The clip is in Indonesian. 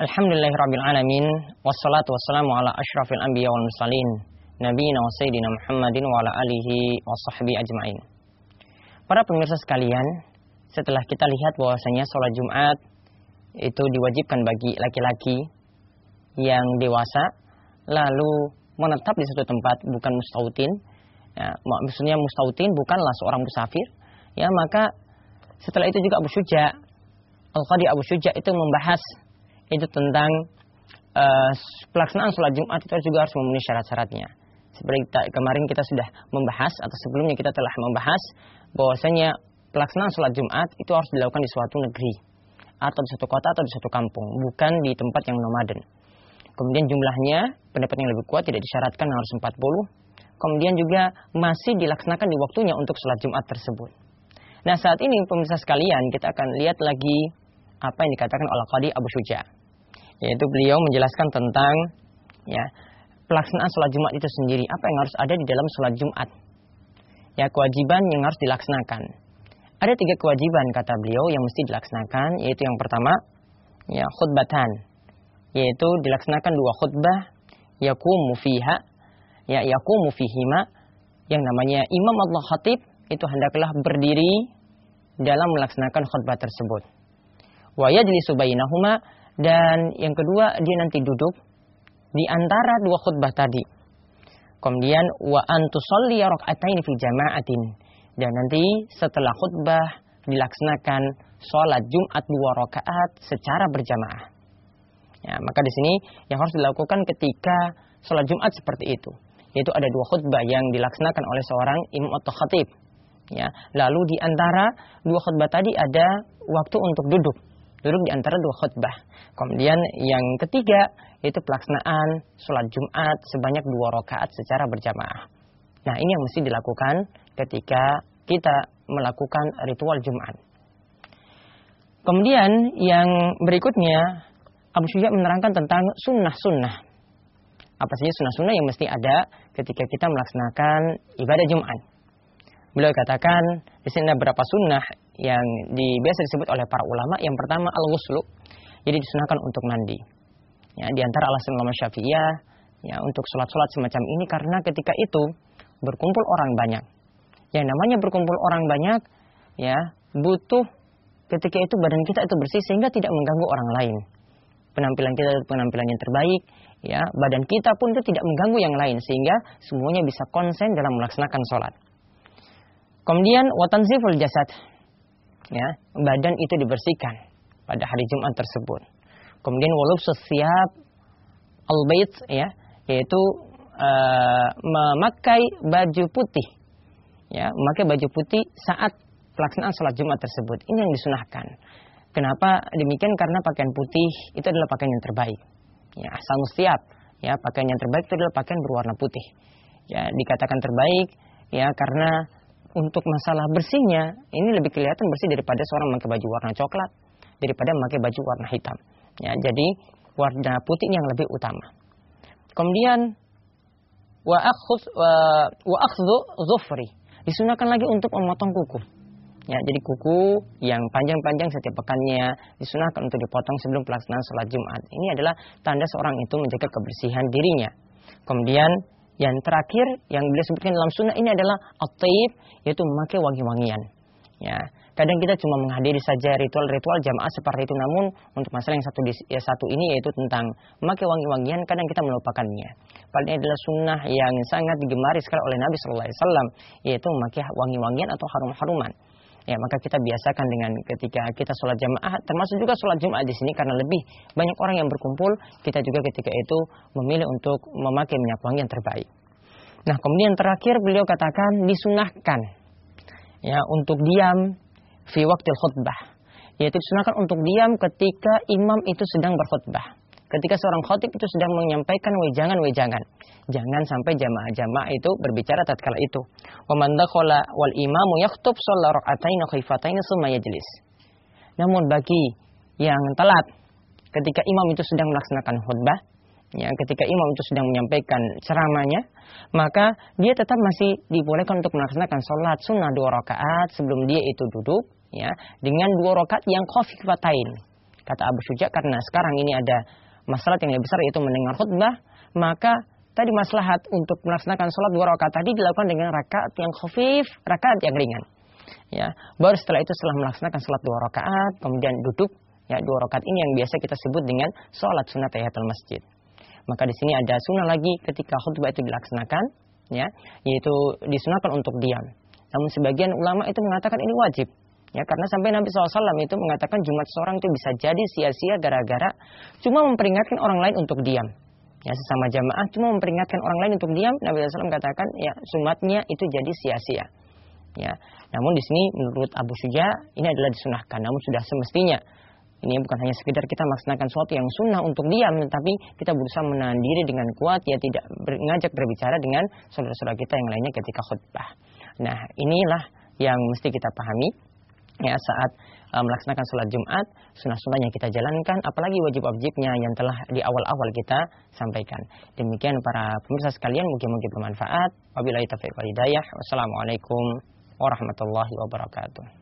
Alhamdulillahirrabbilalamin. Wassalatu wassalamu ala ashrafil anbiya wal mursalin. Nabiina wa sayyidina Muhammadin wa ala alihi wa sahbihi ajma'in. Para pemirsa sekalian Setelah kita lihat bahwasanya sholat Jumat Itu diwajibkan bagi laki-laki Yang dewasa Lalu menetap di suatu tempat bukan mustautin. Ya, Maksudnya mustautin bukanlah seorang musafir. Ya maka setelah itu juga Abu Syuja Al-Qadi Abu Syuja itu membahas itu tentang uh, pelaksanaan sholat Jumat itu juga harus memenuhi syarat-syaratnya. Seperti kita, kemarin kita sudah membahas atau sebelumnya kita telah membahas bahwasanya pelaksanaan sholat Jumat itu harus dilakukan di suatu negeri atau di suatu kota atau di suatu kampung, bukan di tempat yang nomaden. Kemudian jumlahnya pendapat yang lebih kuat tidak disyaratkan harus 40. Kemudian juga masih dilaksanakan di waktunya untuk sholat Jumat tersebut. Nah saat ini pemirsa sekalian kita akan lihat lagi apa yang dikatakan oleh Qadi Abu Syuja yaitu beliau menjelaskan tentang ya pelaksanaan sholat Jumat itu sendiri. Apa yang harus ada di dalam sholat Jumat? Ya kewajiban yang harus dilaksanakan. Ada tiga kewajiban kata beliau yang mesti dilaksanakan. Yaitu yang pertama ya khutbatan. Yaitu dilaksanakan dua khutbah. Yakumu fiha ya yakumu fihima. Yang namanya imam Allah khatib itu hendaklah berdiri dalam melaksanakan khutbah tersebut. Wa yajlisu bainahuma dan yang kedua dia nanti duduk di antara dua khutbah tadi. Kemudian wa antusalli raka'atain fi jama'atin. Dan nanti setelah khutbah dilaksanakan sholat Jumat dua rakaat secara berjamaah. Ya, maka di sini yang harus dilakukan ketika sholat Jumat seperti itu, yaitu ada dua khutbah yang dilaksanakan oleh seorang imam atau khatib. Ya, lalu di antara dua khutbah tadi ada waktu untuk duduk duduk di antara dua khutbah. Kemudian yang ketiga itu pelaksanaan sholat Jumat sebanyak dua rakaat secara berjamaah. Nah ini yang mesti dilakukan ketika kita melakukan ritual Jumat. Kemudian yang berikutnya Abu Syuja menerangkan tentang sunnah-sunnah. Apa saja sunnah-sunnah yang mesti ada ketika kita melaksanakan ibadah Jumat. Beliau katakan di sini ada beberapa sunnah yang di, biasa disebut oleh para ulama. Yang pertama al-ghuslu, jadi disunahkan untuk mandi. Ya, di antara alasan ulama Syafi'iyah ya untuk sholat-sholat semacam ini karena ketika itu berkumpul orang banyak. Yang namanya berkumpul orang banyak ya butuh ketika itu badan kita itu bersih sehingga tidak mengganggu orang lain. Penampilan kita penampilan yang terbaik, ya badan kita pun itu tidak mengganggu yang lain sehingga semuanya bisa konsen dalam melaksanakan sholat. Kemudian watanziful jasad, ya badan itu dibersihkan pada hari Jumat tersebut. Kemudian walub sesiap al-bait ya yaitu uh, memakai baju putih ya memakai baju putih saat pelaksanaan sholat Jumat tersebut ini yang disunahkan. Kenapa demikian? Karena pakaian putih itu adalah pakaian yang terbaik. Ya, asal siap. Ya, pakaian yang terbaik itu adalah pakaian berwarna putih. Ya, dikatakan terbaik ya karena untuk masalah bersihnya ini lebih kelihatan bersih daripada seorang memakai baju warna coklat daripada memakai baju warna hitam. Ya, jadi warna putih yang lebih utama. Kemudian wa wa zufri. Disunahkan lagi untuk memotong kuku. Ya, jadi kuku yang panjang-panjang setiap pekannya disunahkan untuk dipotong sebelum pelaksanaan sholat Jumat. Ini adalah tanda seorang itu menjaga kebersihan dirinya. Kemudian yang terakhir yang beliau sebutkan dalam sunnah ini adalah at yaitu memakai wangi-wangian. Ya, kadang kita cuma menghadiri saja ritual-ritual jamaah seperti itu, namun untuk masalah yang satu ya, satu ini yaitu tentang memakai wangi-wangian, kadang kita melupakannya. Padahal ini adalah sunnah yang sangat digemari sekali oleh Nabi Shallallahu Alaihi Wasallam, yaitu memakai wangi-wangian atau harum-haruman. Ya, maka kita biasakan dengan ketika kita sholat jamaah, termasuk juga sholat jumat di sini karena lebih banyak orang yang berkumpul, kita juga ketika itu memilih untuk memakai minyak wangi yang terbaik. Nah, kemudian terakhir beliau katakan disunahkan ya untuk diam fi waktu khutbah. Yaitu disunahkan untuk diam ketika imam itu sedang berkhutbah. Ketika seorang khotib itu sedang menyampaikan wejangan-wejangan. Jangan sampai jamaah-jamaah itu berbicara tatkala itu. Wa wal imamu yaktub shalla. Namun bagi yang telat ketika imam itu sedang melaksanakan khutbah, ya ketika imam itu sedang menyampaikan ceramahnya, maka dia tetap masih dibolehkan untuk melaksanakan sholat sunnah dua rakaat sebelum dia itu duduk, ya dengan dua rakaat yang khafifatain Kata Abu Syuja karena sekarang ini ada masalah yang lebih besar yaitu mendengar khutbah, maka tadi maslahat untuk melaksanakan sholat dua rakaat tadi dilakukan dengan rakaat yang khafif, rakaat yang ringan. Ya, baru setelah itu setelah melaksanakan sholat dua rakaat, kemudian duduk, ya dua rakaat ini yang biasa kita sebut dengan sholat sunat tahiyatul masjid. Maka di sini ada sunnah lagi ketika khutbah itu dilaksanakan, ya, yaitu disunahkan untuk diam. Namun sebagian ulama itu mengatakan ini wajib. Ya, karena sampai Nabi SAW itu mengatakan Jumat seorang itu bisa jadi sia-sia gara-gara cuma memperingatkan orang lain untuk diam. Ya, sesama jamaah cuma memperingatkan orang lain untuk diam. Nabi SAW katakan ya sumatnya itu jadi sia-sia. Ya, namun di sini menurut Abu Suja ini adalah disunahkan. Namun sudah semestinya ini bukan hanya sekedar kita melaksanakan sesuatu yang sunnah untuk diam, tetapi kita berusaha menahan diri dengan kuat, ya tidak mengajak berbicara dengan saudara-saudara kita yang lainnya ketika khutbah. Nah, inilah yang mesti kita pahami ya saat uh, melaksanakan sholat Jumat, sunnah-sunnahnya kita jalankan, apalagi wajib-wajibnya yang telah di awal-awal kita sampaikan. Demikian para pemirsa sekalian, mungkin-mungkin bermanfaat. Wabillahi taufiq wal hidayah. Wassalamualaikum warahmatullahi wabarakatuh.